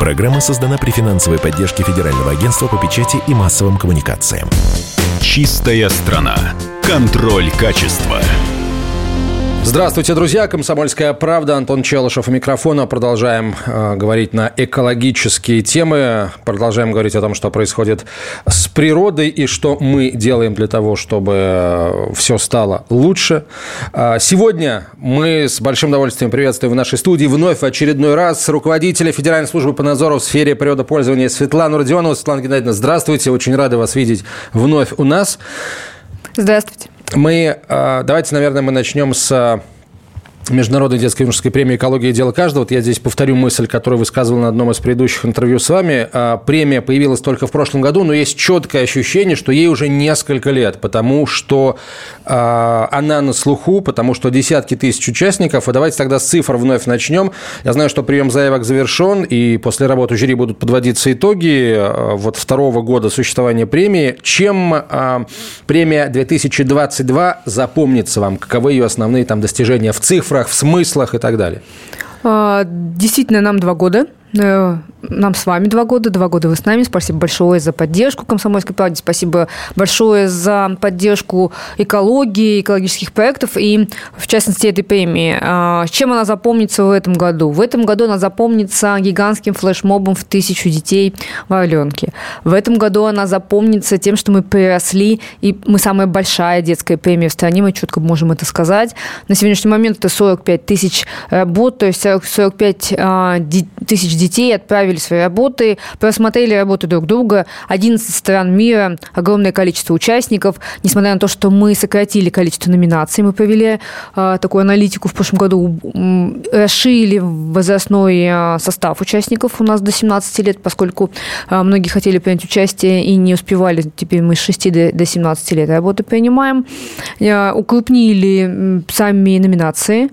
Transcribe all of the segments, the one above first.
Программа создана при финансовой поддержке Федерального агентства по печати и массовым коммуникациям. Чистая страна. Контроль качества. Здравствуйте, друзья. Комсомольская правда. Антон Челышев у микрофона. Продолжаем э, говорить на экологические темы. Продолжаем говорить о том, что происходит с природой и что мы делаем для того, чтобы э, все стало лучше. Э, сегодня мы с большим удовольствием приветствуем в нашей студии вновь в очередной раз руководителя Федеральной службы по надзору в сфере природопользования Светлану Родионову. Светлана Геннадьевна, здравствуйте. Очень рады вас видеть вновь у нас. Здравствуйте. Мы, э, давайте, наверное, мы начнем с Международной детской юношеской премии «Экология дело каждого». Вот я здесь повторю мысль, которую высказывал на одном из предыдущих интервью с вами. А, премия появилась только в прошлом году, но есть четкое ощущение, что ей уже несколько лет, потому что а, она на слуху, потому что десятки тысяч участников. И давайте тогда с цифр вновь начнем. Я знаю, что прием заявок завершен, и после работы жюри будут подводиться итоги а, вот второго года существования премии. Чем премия 2022 запомнится вам? Каковы ее основные там достижения в цифрах? В смыслах и так далее? А, действительно, нам два года. Э, нам с вами два года, два года вы с нами. Спасибо большое за поддержку комсомольской правде, спасибо большое за поддержку экологии, экологических проектов и, в частности, этой премии. А, чем она запомнится в этом году? В этом году она запомнится гигантским флешмобом в тысячу детей в Орленке. В этом году она запомнится тем, что мы приросли, и мы самая большая детская премия в стране, мы четко можем это сказать. На сегодняшний момент это 45 тысяч работ, то есть 45 а, тысяч детей отправили свои работы, просмотрели работы друг друга. 11 стран мира, огромное количество участников. Несмотря на то, что мы сократили количество номинаций, мы провели э, такую аналитику в прошлом году, расширили возрастной э, состав участников у нас до 17 лет, поскольку э, многие хотели принять участие и не успевали. Теперь мы с 6 до, до 17 лет работы принимаем. Укрупнили сами номинации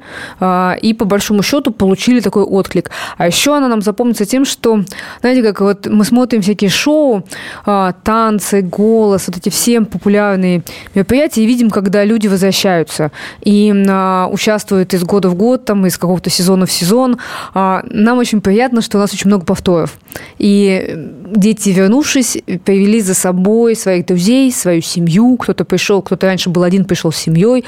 и по большому счету получили такой отклик. А еще она нам запомнится тем, что, знаете, как вот мы смотрим всякие шоу, а, танцы, голос, вот эти все популярные мероприятия, и видим, когда люди возвращаются и а, участвуют из года в год, там, из какого-то сезона в сезон. А, нам очень приятно, что у нас очень много повторов. И дети, вернувшись, привели за собой своих друзей, свою семью. Кто-то пришел, кто-то раньше был один, пришел с семьей,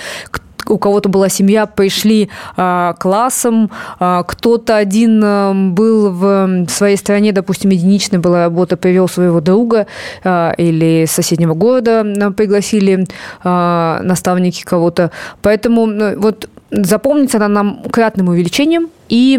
у кого-то была семья, пришли а, классом, а, кто-то один а, был в своей стране, допустим, единичная была работа, привел своего друга или соседнего города пригласили наставники кого-то. Поэтому ну, вот запомнится она нам кратным увеличением и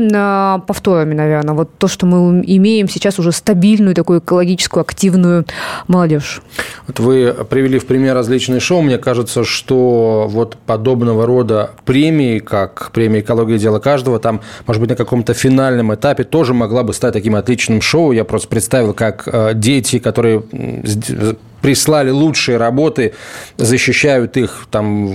повторами, наверное. Вот то, что мы имеем сейчас уже стабильную такую экологическую активную молодежь. Вот вы привели в пример различные шоу. Мне кажется, что вот подобного рода премии, как премия «Экология. Дело каждого», там, может быть, на каком-то финальном этапе тоже могла бы стать таким отличным шоу. Я просто представил, как э, дети, которые прислали лучшие работы, защищают их там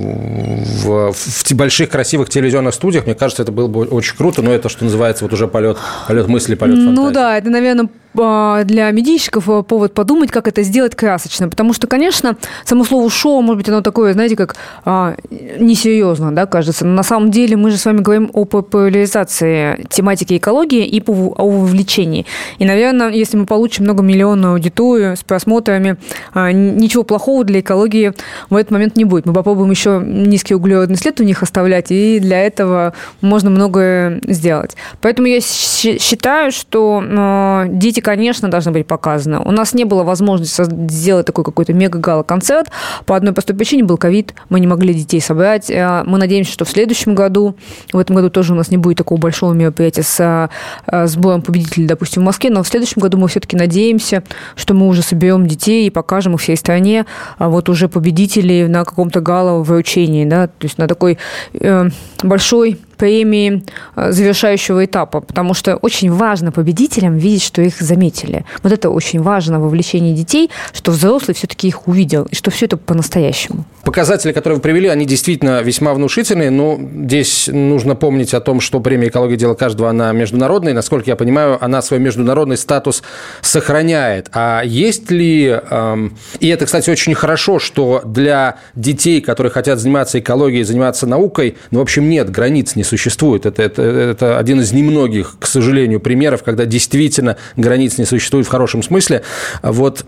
в, в больших красивых телевизионных студиях. Мне кажется, это было бы очень круто, но это, что называется, вот уже полет, полет мысли, полет фантазии. Ну да, это, наверное, для медийщиков а, повод подумать, как это сделать красочно. Потому что, конечно, само слово «шоу», может быть, оно такое, знаете, как а, несерьезно, да, кажется. Но на самом деле мы же с вами говорим о популяризации тематики экологии и о вовлечении. И, наверное, если мы получим многомиллионную аудиторию с просмотрами, а, ничего плохого для экологии в этот момент не будет. Мы попробуем еще низкий углеродный след у них оставлять, и для этого можно многое сделать. Поэтому я считаю, что а, дети конечно, должны быть показаны. У нас не было возможности сделать такой какой-то мега-гала-концерт. По одной простой причине был ковид. Мы не могли детей собрать. Э, мы надеемся, что в следующем году, в этом году тоже у нас не будет такого большого мероприятия с э, сбором победителей, допустим, в Москве, но в следующем году мы все-таки надеемся, что мы уже соберем детей и покажем их всей стране а вот уже победителей на каком-то гала вручении, да, то есть на такой э, большой премии э, завершающего этапа, потому что очень важно победителям видеть, что их заметили. Вот это очень важно во вовлечении детей, что взрослый все-таки их увидел, и что все это по-настоящему. Показатели, которые вы привели, они действительно весьма внушительные, но здесь нужно помнить о том, что премия «Экология. Дело каждого» она международная, насколько я понимаю, она свой международный статус сохраняет. А есть ли, эм, и это, кстати, очень хорошо, что для детей, которые хотят заниматься экологией, заниматься наукой, ну, в общем, нет границ, не существует. Это, это, это один из немногих, к сожалению, примеров, когда действительно границ не существует в хорошем смысле. Вот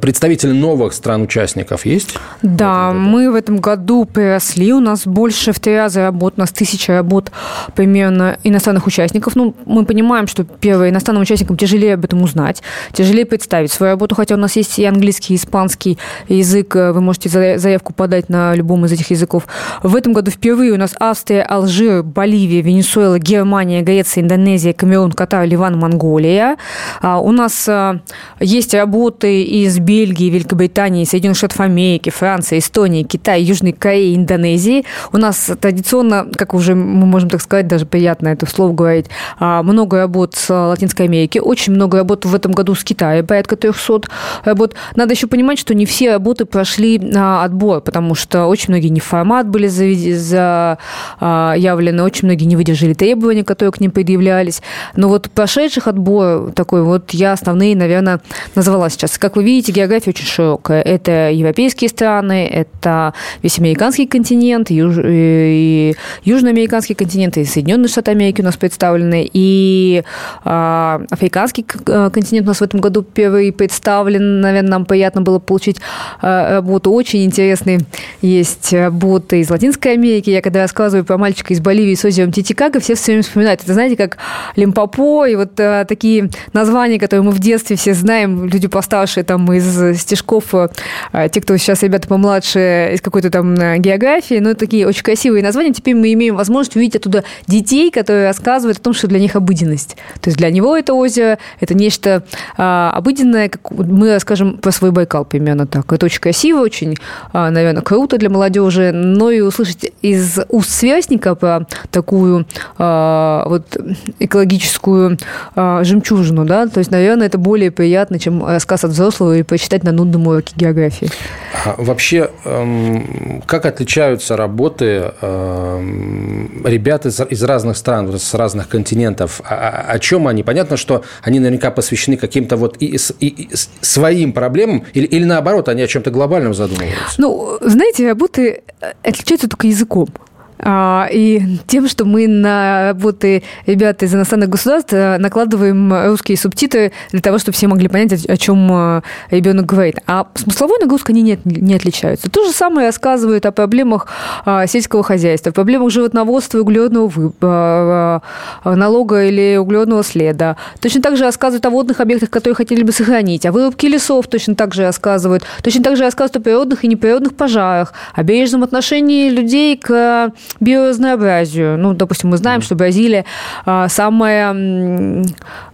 представители новых стран-участников есть? Да, в мы в этом году приросли. У нас больше в три раза работ, у нас тысяча работ примерно иностранных участников. Ну, мы понимаем, что первым иностранным участникам тяжелее об этом узнать, тяжелее представить свою работу, хотя у нас есть и английский, и испанский язык. Вы можете заявку подать на любом из этих языков. В этом году впервые у нас Австрия, Алжир, Боливия, Венесуэла, Германия, Греция, Индонезия, Камерун, Катар, Ливан, Монголия. А, у нас а, есть работы и из Бельгии, Великобритании, Соединенных Штатов Америки, Франции, Эстонии, Китая, Южной Кореи, Индонезии. У нас традиционно, как уже мы можем так сказать, даже приятно это слово говорить, а, много работ с Латинской Америки, очень много работ в этом году с Китаем, порядка 300 работ. Надо еще понимать, что не все работы прошли а, отбор, потому что очень многие не формат были заявлены, очень многие не выдержали требования, которые к ним предъявлялись. Но вот прошедших отбор такой вот я основные, наверное, назвала сейчас. Как вы видите, география очень широкая. Это европейские страны, это весь американский континент, юж... и южноамериканский континент, и Соединенные Штаты Америки у нас представлены, и а, африканский э, континент у нас в этом году первый представлен. Наверное, нам приятно было получить а, работу. Очень интересные есть работы из Латинской Америки. Я когда рассказываю про мальчика из Боливии с озером Титикага, все все время вспоминают. Это, знаете, как Лимпопо и вот а, такие названия, которые мы в детстве все знаем, люди постарше, там, там из стишков, э, те, кто сейчас ребята помладше, из какой-то там э, географии, ну, такие очень красивые названия. Теперь мы имеем возможность увидеть оттуда детей, которые рассказывают о том, что для них обыденность. То есть для него это озеро, это нечто а, обыденное, как мы расскажем про свой Байкал примерно так. Это очень красиво, очень, а, наверное, круто для молодежи, но и услышать из уст сверстника про такую а, вот экологическую жемчужину, да, то есть, наверное, это более приятно, чем рассказ от взрослого и почитать на нудном уроке географии. А вообще, эм, как отличаются работы эм, ребят из, из разных стран, с разных континентов? О, о чем они? Понятно, что они наверняка посвящены каким-то вот и, и, и своим проблемам, или, или наоборот, они о чем-то глобальном задумываются? Ну, знаете, работы отличаются только языком. А, и тем, что мы на работы ребят из иностранных государств э, накладываем русские субтитры для того, чтобы все могли понять, о чем э, ребенок говорит. А смысловой нагрузкой они не, не отличаются. То же самое рассказывают о проблемах а, сельского хозяйства, проблемах животноводства и углеродного а, налога или углеродного следа. Точно так же рассказывают о водных объектах, которые хотели бы сохранить, о вырубке лесов точно так же рассказывают. Точно так же рассказывают о природных и неприродных пожарах, о бережном отношении людей к биоразнообразию. Ну, допустим, мы знаем, что Бразилия а, самая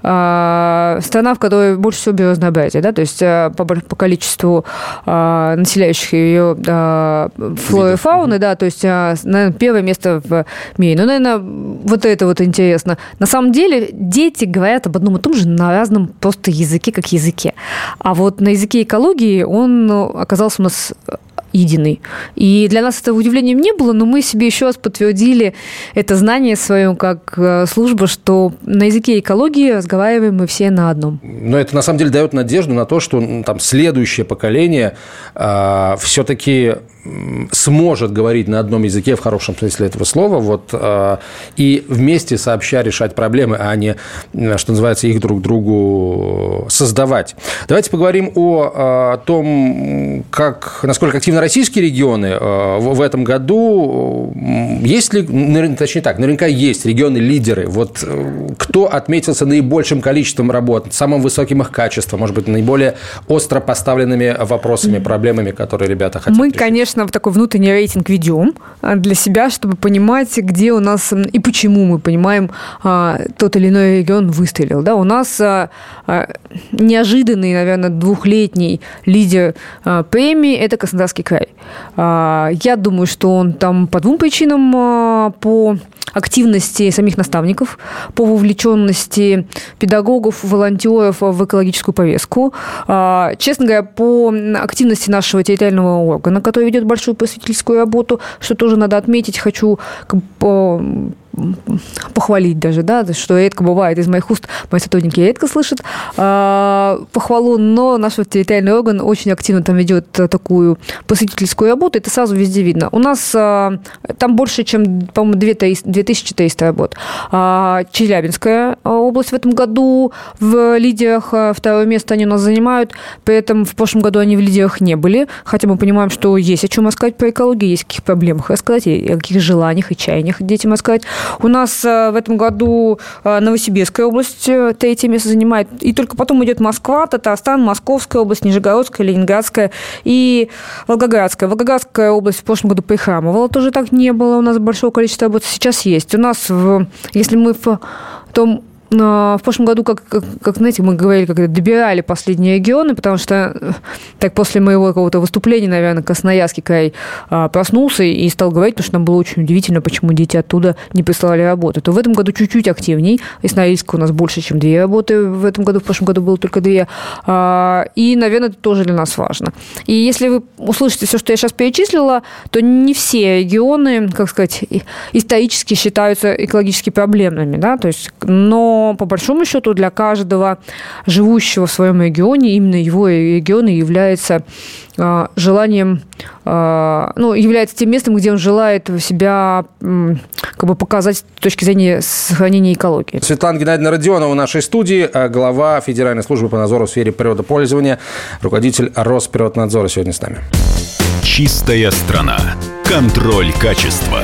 а, страна, в которой больше всего биоразнообразия, да, то есть а, по, по количеству а, населяющих ее а, флоры и фауны, да, то есть, а, наверное, первое место в мире. Ну, наверное, вот это вот интересно. На самом деле дети говорят об одном и том же на разном просто языке, как языке. А вот на языке экологии он оказался у нас единый. И для нас это удивлением не было, но мы себе еще раз подтвердили это знание свое как э, служба, что на языке экологии разговариваем мы все на одном. Но это на самом деле дает надежду на то, что там следующее поколение э, а, все-таки сможет говорить на одном языке в хорошем смысле этого слова, вот, э, и вместе сообща решать проблемы, а не, что называется, их друг другу создавать. Давайте поговорим о, о том, как, насколько активно российские регионы э, в, этом году. Есть ли, точнее так, наверняка есть регионы-лидеры. Вот э, кто отметился наибольшим количеством работ, самым высоким их качеством, может быть, наиболее остро поставленными вопросами, проблемами, которые ребята хотят Мы, решить? конечно, конечно, такой внутренний рейтинг ведем а, для себя, чтобы понимать, где у нас и почему мы понимаем, а, тот или иной регион выстрелил. Да? У нас а, неожиданный, наверное, двухлетний лидер премии – это Краснодарский край. Я думаю, что он там по двум причинам, по активности самих наставников, по вовлеченности педагогов, волонтеров в экологическую повестку. Честно говоря, по активности нашего территориального органа, который ведет большую просветительскую работу, что тоже надо отметить. Хочу похвалить даже, да, что редко бывает из моих уст, мои сотрудники редко слышат э, похвалу, но наш территориальный орган очень активно там ведет такую посетительскую работу, это сразу везде видно. У нас э, там больше, чем, по-моему, 2300 работ. А, Челябинская область в этом году в лидерах, второе место они у нас занимают, при этом в прошлом году они в лидерах не были, хотя мы понимаем, что есть о чем рассказать по экологии, есть о каких проблемах рассказать, и о каких желаниях и чаяниях детям рассказать. У нас э, в этом году э, Новосибирская область э, третье место занимает, и только потом идет Москва, Татарстан, Московская область, Нижегородская, Ленинградская и Волгоградская. Волгоградская область в прошлом году прихрамывала, тоже так не было у нас большого количества работ, сейчас есть. У нас, в, если мы в том в прошлом году, как, как, знаете, мы говорили, как добирали последние регионы, потому что э, так после моего какого-то выступления, наверное, Красноярский край а, проснулся и стал говорить, потому что нам было очень удивительно, почему дети оттуда не присылали работу. То в этом году чуть-чуть активней. Из Норильска у нас больше, чем две работы в этом году, в прошлом году было только две. А, и, наверное, это тоже для нас важно. И если вы услышите все, что я сейчас перечислила, то не все регионы, как сказать, исторически считаются экологически проблемными, да, то есть, но по большому счету для каждого живущего в своем регионе именно его регион является а, желанием, а, ну, является тем местом, где он желает себя как бы показать с точки зрения сохранения экологии. Светлана Геннадьевна Родионова в нашей студии, а, глава Федеральной службы по надзору в сфере природопользования, руководитель Росприроднадзора сегодня с нами. Чистая страна. Контроль качества.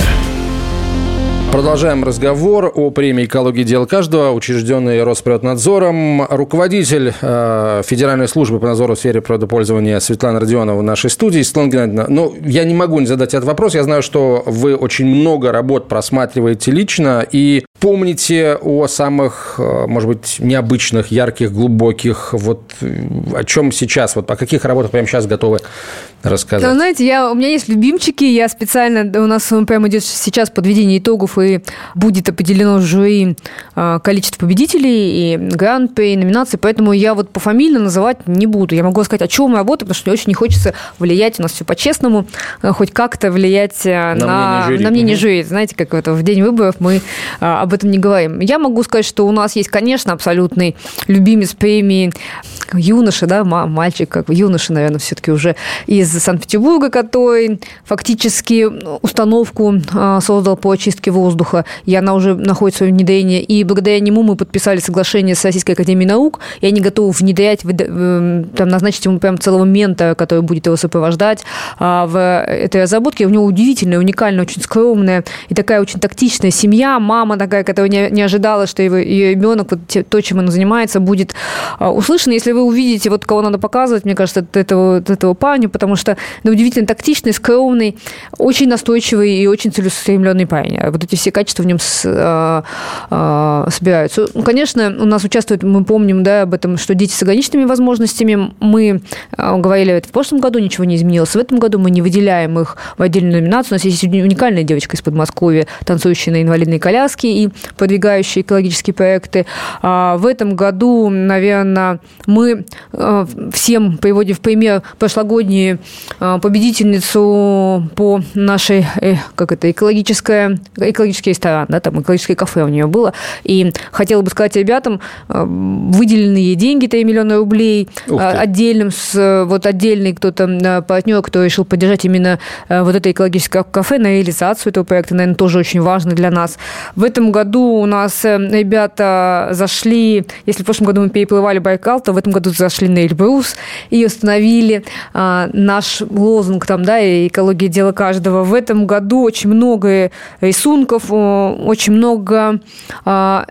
Продолжаем разговор о премии «Экология дел каждого», учрежденной Росприроднадзором. Руководитель э, Федеральной службы по надзору в сфере природопользования Светлана Родионова в нашей студии. Светлана Геннадьевна, ну, я не могу не задать этот вопрос. Я знаю, что вы очень много работ просматриваете лично и помните о самых, э, может быть, необычных, ярких, глубоких. Вот э, о чем сейчас, вот о каких работах прямо сейчас готовы рассказать? Да, знаете, я, у меня есть любимчики, я специально, у нас прямо идет сейчас подведение итогов и будет определено жюри а, количество победителей и гран-при, номинации, поэтому я вот пофамильно называть не буду. Я могу сказать, о чем работаю, потому что мне очень не хочется влиять, у нас все по-честному, а, хоть как-то влиять а, на, на, мнение, жюри. на мнение жюри. Знаете, как это в день выборов мы об этом не говорим. Я могу сказать, что у нас есть, конечно, абсолютный любимец премии юноша, да, мальчик, как юноша, наверное, все-таки уже из Санкт-Петербурга, который фактически установку создал по очистке воздуха воздуха, и она уже находит свое внедрение. И благодаря нему мы подписали соглашение с Российской Академией Наук, и они готовы внедрять, эм, там, назначить ему прям целого мента, который будет его сопровождать а, в этой разработке. У него удивительная, уникальная, очень скромная и такая очень тактичная семья, мама такая, которая не, ожидала, что его, ее ребенок, вот то, чем он занимается, будет а, услышан. Если вы увидите, вот кого надо показывать, мне кажется, это этого, этого парня, потому что ну, удивительно тактичный, скромный, очень настойчивый и очень целеустремленный парень. А вот эти все качества в нем с, а, а, собираются. Ну, конечно, у нас участвуют, мы помним, да, об этом, что дети с ограниченными возможностями. Мы а, говорили это в прошлом году, ничего не изменилось. В этом году мы не выделяем их в отдельную номинацию. У нас есть уникальная девочка из Подмосковья, танцующая на инвалидной коляске и продвигающая экологические проекты. А в этом году, наверное, мы всем приводим в пример прошлогоднюю а, победительницу по нашей, э, как это, экологическая, экологическая экологический ресторан, да, там экологическое кафе у нее было. И хотела бы сказать ребятам, э, выделенные деньги, 3 миллиона рублей, э, отдельным, с, вот отдельный кто-то э, партнер, кто решил поддержать именно вот это экологическое кафе на реализацию этого проекта, наверное, тоже очень важно для нас. В этом году у нас ребята зашли, если в прошлом году мы переплывали Байкал, то в этом году зашли на Эльбрус и установили наш лозунг там, да, экология дела каждого. В этом году очень много рисунков, очень много а,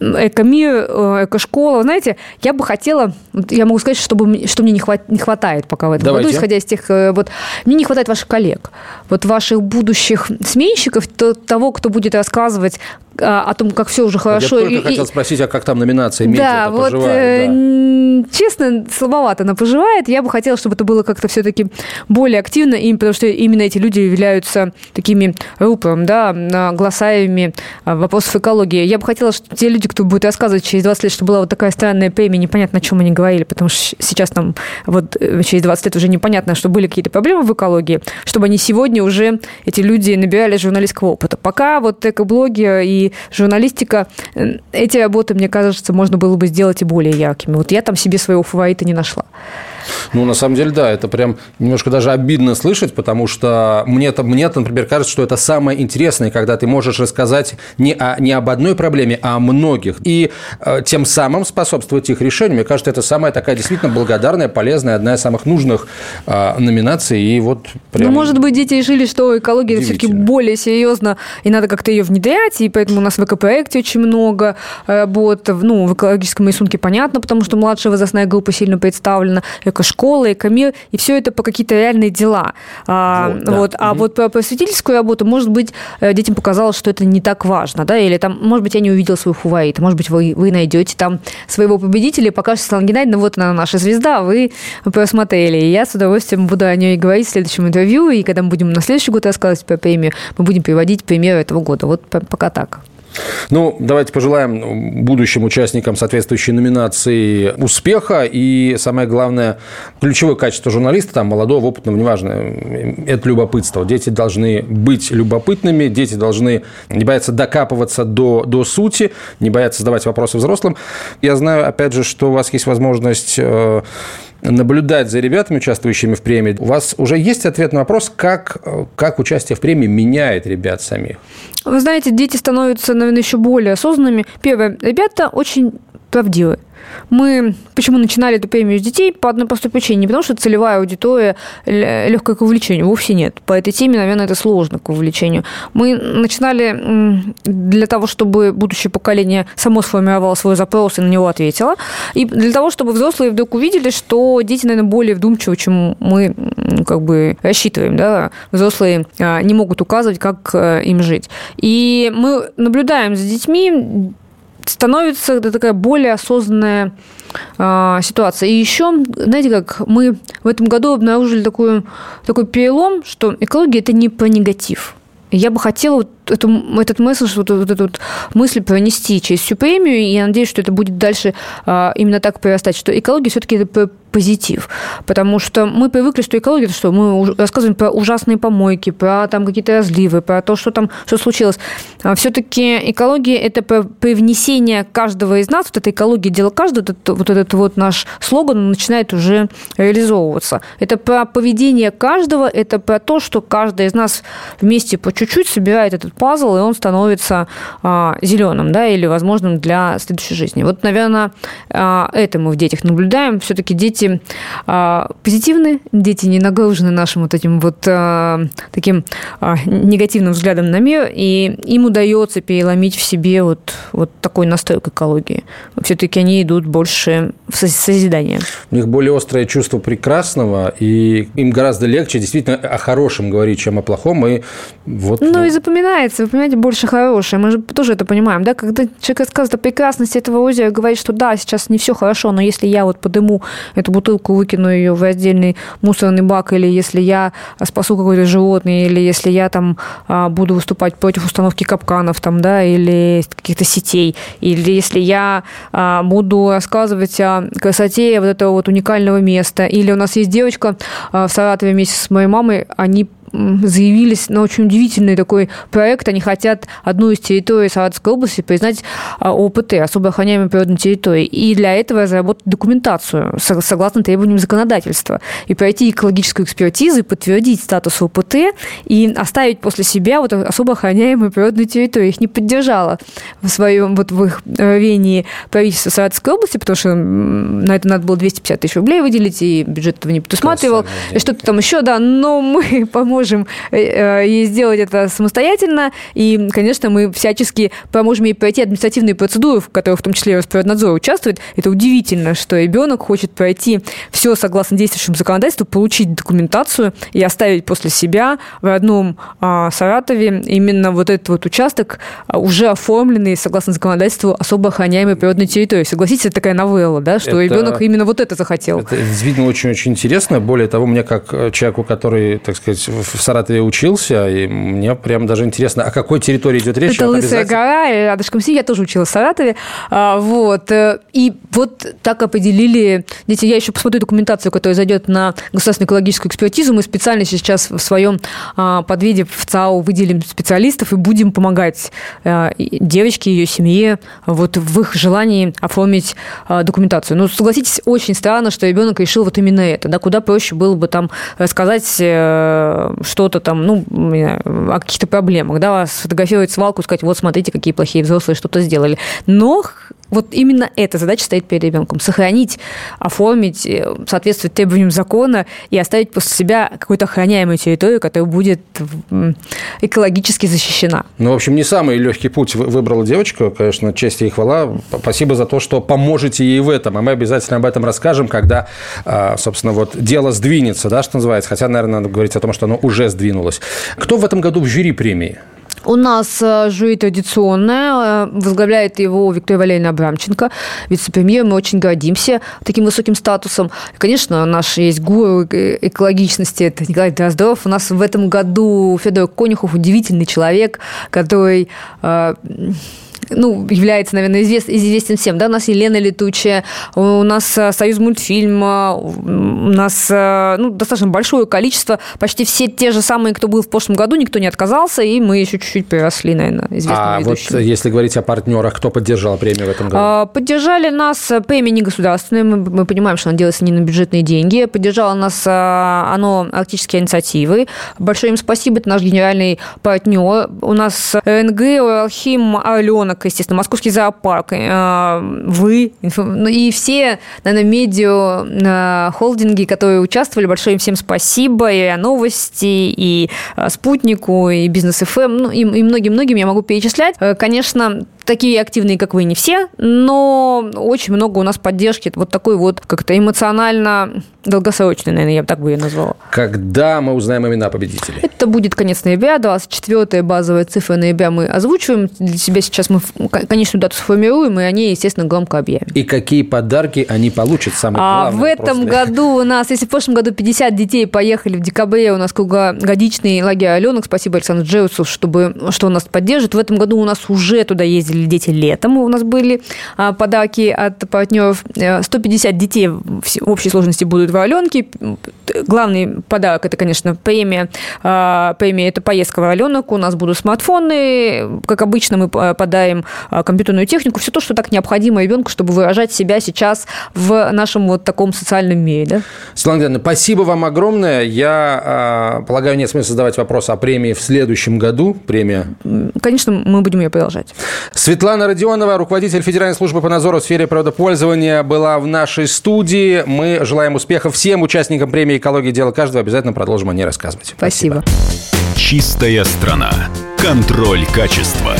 экомир, э, экошкола. Знаете, я бы хотела, я могу сказать, чтобы, что мне не, хват, не хватает пока в этом Давайте. году, исходя из тех, э, вот, мне не хватает ваших коллег, вот ваших будущих сменщиков, то, того, кто будет рассказывать, о том, как все уже хорошо. Я только и, хотел спросить, а как там номинация медиа да, вот, поживает? Э, да. Честно, слабовато она поживает. Я бы хотела, чтобы это было как-то все-таки более активно, им, потому что именно эти люди являются такими рупором, да, голосаевыми а, вопросов экологии. Я бы хотела, чтобы те люди, кто будет рассказывать через 20 лет, что была вот такая странная премия, непонятно, о чем они говорили, потому что сейчас там вот э, через 20 лет уже непонятно, что были какие-то проблемы в экологии, чтобы они сегодня уже, эти люди, набирали журналистского опыта. Пока вот экоблоги и журналистика, э, эти работы, мне кажется, можно было бы сделать и более яркими. Вот я там себе своего фаворита не нашла. Ну, на самом деле, да, это прям немножко даже обидно слышать, потому что мне-то, мне например, кажется, что это самое интересное, когда ты можешь рассказать не, о, не об одной проблеме, а о многих. И э, тем самым способствовать их решению. Мне кажется, это самая такая действительно благодарная, полезная, одна из самых нужных э, номинаций. И вот прям... Ну, может быть, дети решили, что экология все-таки более серьезно, и надо как-то ее внедрять, и поэтому у нас в экопроекте очень много работ. Ну, в экологическом рисунке понятно, потому что младшая возрастная группа сильно представлена школа, экомир, и все это по какие-то реальные дела. А, вот, да. вот. А угу. вот по просветительскую работу, может быть, э, детям показалось, что это не так важно, да, или там, может быть, я не увидела свою фаворита, может быть, вы, вы найдете там своего победителя и покажете Светлана Геннадьевна, вот она наша звезда, вы просмотрели. И я с удовольствием буду о ней говорить в следующем интервью, и когда мы будем на следующий год рассказывать про премию, мы будем приводить примеры этого года. Вот пока так. Ну, давайте пожелаем будущим участникам соответствующей номинации успеха. И самое главное, ключевое качество журналиста, там, молодого, опытного, неважно, это любопытство. Дети должны быть любопытными, дети должны не бояться докапываться до, до сути, не бояться задавать вопросы взрослым. Я знаю, опять же, что у вас есть возможность э, наблюдать за ребятами, участвующими в премии. У вас уже есть ответ на вопрос, как, как участие в премии меняет ребят самих? Вы знаете, дети становятся, наверное, еще более осознанными. Первое, ребята очень правдивы. Мы почему начинали эту премию с детей? По одной простой причине. Не потому, что целевая аудитория легкая к увлечению. Вовсе нет. По этой теме, наверное, это сложно к увлечению. Мы начинали для того, чтобы будущее поколение само сформировало свой запрос и на него ответило. И для того, чтобы взрослые вдруг увидели, что дети, наверное, более вдумчивы, чем мы как бы рассчитываем. Да? Взрослые а, не могут указывать, как э, им жить. И мы наблюдаем за детьми, становится такая более осознанная э, ситуация. И еще, знаете, как мы в этом году обнаружили такую, такой перелом, что экология – это не про негатив. Я бы хотела вот эту, этот месседж, вот, вот эту вот мысль пронести через всю премию, и я надеюсь, что это будет дальше а, именно так прорастать, что экология все-таки это позитив, потому что мы привыкли, что экология, это что, мы рассказываем про ужасные помойки, про там какие-то разливы, про то, что там, что случилось. А все-таки экология – это про привнесение каждого из нас, вот эта экология – дело каждого, вот этот, вот этот вот наш слоган начинает уже реализовываться. Это про поведение каждого, это про то, что каждый из нас вместе по чуть-чуть собирает этот пазл, и он становится а, зеленым, да, или возможным для следующей жизни. Вот, наверное, а, это мы в детях наблюдаем. Все-таки дети а, позитивны, дети не нагружены нашим вот этим вот а, таким а, негативным взглядом на мир, и им удается переломить в себе вот, вот такой настрой к экологии. Все-таки они идут больше в созидание. У них более острое чувство прекрасного, и им гораздо легче действительно о хорошем говорить, чем о плохом. И вот, ну, ну и запоминает получается, вы понимаете, больше хорошее. Мы же тоже это понимаем, да? Когда человек рассказывает о прекрасности этого озера, говорит, что да, сейчас не все хорошо, но если я вот подыму эту бутылку, выкину ее в отдельный мусорный бак, или если я спасу какое-то животное, или если я там а, буду выступать против установки капканов, там, да, или каких-то сетей, или если я а, буду рассказывать о красоте вот этого вот уникального места, или у нас есть девочка а, в Саратове вместе с моей мамой, они заявились на очень удивительный такой проект. Они хотят одну из территорий Саратовской области признать а, ОПТ, особо охраняемой природной территорией. И для этого разработать документацию согласно требованиям законодательства. И пройти экологическую экспертизу и подтвердить статус ОПТ и оставить после себя вот особо охраняемую природную территорию. Их не поддержала в своем, вот в их рвении правительство Саратовской области, потому что на это надо было 250 тысяч рублей выделить, и бюджет этого не предусматривал, и что-то там еще, да, но мы поможем поможем ей сделать это самостоятельно. И, конечно, мы всячески поможем ей пройти административные процедуры, в которых в том числе Росприроднадзор участвует. Это удивительно, что ребенок хочет пройти все согласно действующему законодательству, получить документацию и оставить после себя в родном а, Саратове именно вот этот вот участок, а, уже оформленный согласно законодательству особо охраняемой природной территории. Согласитесь, это такая новелла, да, что это, ребенок именно вот это захотел. Это действительно очень-очень интересно. Более того, мне как человеку, который, так сказать, в Саратове учился, и мне прям даже интересно, о какой территории идет речь? Это Лысая гора, и рядышком с ней я тоже училась в Саратове. А, вот. Э, и вот так определили... Дети, я еще посмотрю документацию, которая зайдет на государственную экологическую экспертизу. Мы специально сейчас в своем а, подвиде в ЦАУ выделим специалистов и будем помогать а, девочке, ее семье вот в их желании оформить документацию. Но согласитесь, очень странно, что ребенок решил вот именно это. Да, куда проще было бы там рассказать э, что-то там, ну, о каких-то проблемах, да, сфотографировать свалку, сказать, вот смотрите, какие плохие взрослые что-то сделали. Но вот именно эта задача стоит перед ребенком. Сохранить, оформить, э, соответствовать требованиям закона и оставить после себя какую-то охраняемую территорию, которая будет экологически защищена. Ну, в общем, не самый легкий путь выбрала девочка. Конечно, честь и хвала. Спасибо за то, что поможете ей в этом. А мы обязательно об этом расскажем, когда, а, собственно, вот дело сдвинется, да, что называется. Хотя, наверное, надо говорить о том, что оно уже сдвинулось. Кто в этом году в жюри премии? У нас э, жюри традиционное, э, возглавляет его Виктория Валерьевна Абрамченко, вице-премьер. Мы очень гордимся таким высоким статусом. И, конечно, наш есть гуру экологичности, это Николай Дроздов. У нас в этом году Федор Конюхов удивительный человек, который э, ну, является, наверное, извест, известен всем. Да? У нас Елена Летучая, у нас э, Союз мультфильм, у нас э, ну, достаточно большое количество, почти все те же самые, кто был в прошлом году, никто не отказался, и мы еще чуть-чуть переросли, наверное, известными А ведущими. вот если говорить о партнерах, кто поддержал премию в этом году? А, поддержали нас э, премия не государственная, мы, мы понимаем, что она делается не на бюджетные деньги. Поддержала нас оно арктические инициативы. Большое им спасибо, это наш генеральный партнер. У нас РНГ, Уралхим, Алена, рынок, естественно, московский зоопарк, э, вы, ну и все, наверное, медиа э, холдинги, которые участвовали, большое им всем спасибо, и новости, и э, спутнику, и бизнес ФМ, эм, ну, и многим-многим я могу перечислять. Конечно, такие активные, как вы, не все, но очень много у нас поддержки, вот такой вот как-то эмоционально долгосрочный, наверное, я бы так бы ее назвала. Когда мы узнаем имена победителей? Это будет конец ноября, 24-я базовая цифра ноября мы озвучиваем. Для себя сейчас мы конечную дату сформируем, и они, естественно, громко объявим. И какие подарки они получат, самое главное? А в этом просто. году у нас, если в прошлом году 50 детей поехали в декабре, у нас круглогодичный лагерь Аленок, спасибо Александру Джеусу, чтобы, что у нас поддержит. В этом году у нас уже туда ездили дети летом, у нас были а, подарки от партнеров. 150 э, детей в общей сложности будут в Аленке. Главный подарок – это, конечно, премия. А, премия – это поездка в Аленок. У нас будут смартфоны. Как обычно, мы подарим а, компьютерную технику. Все то, что так необходимо ребенку, чтобы выражать себя сейчас в нашем вот таком социальном мире. Да? Светлана Геннадьевна, спасибо вам огромное. Я полагаю, нет смысла задавать вопрос о премии в следующем году. Премия. Конечно, мы будем ее продолжать. Светлана Родионова, руководитель Федеральной службы по надзору в сфере природопользования, была в нашей студии. Мы желаем успехов всем участникам премии «Экология. Дело каждого». Обязательно продолжим о ней рассказывать. Спасибо. Чистая страна. Контроль качества.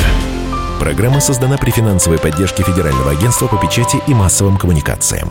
Программа создана при финансовой поддержке Федерального агентства по печати и массовым коммуникациям.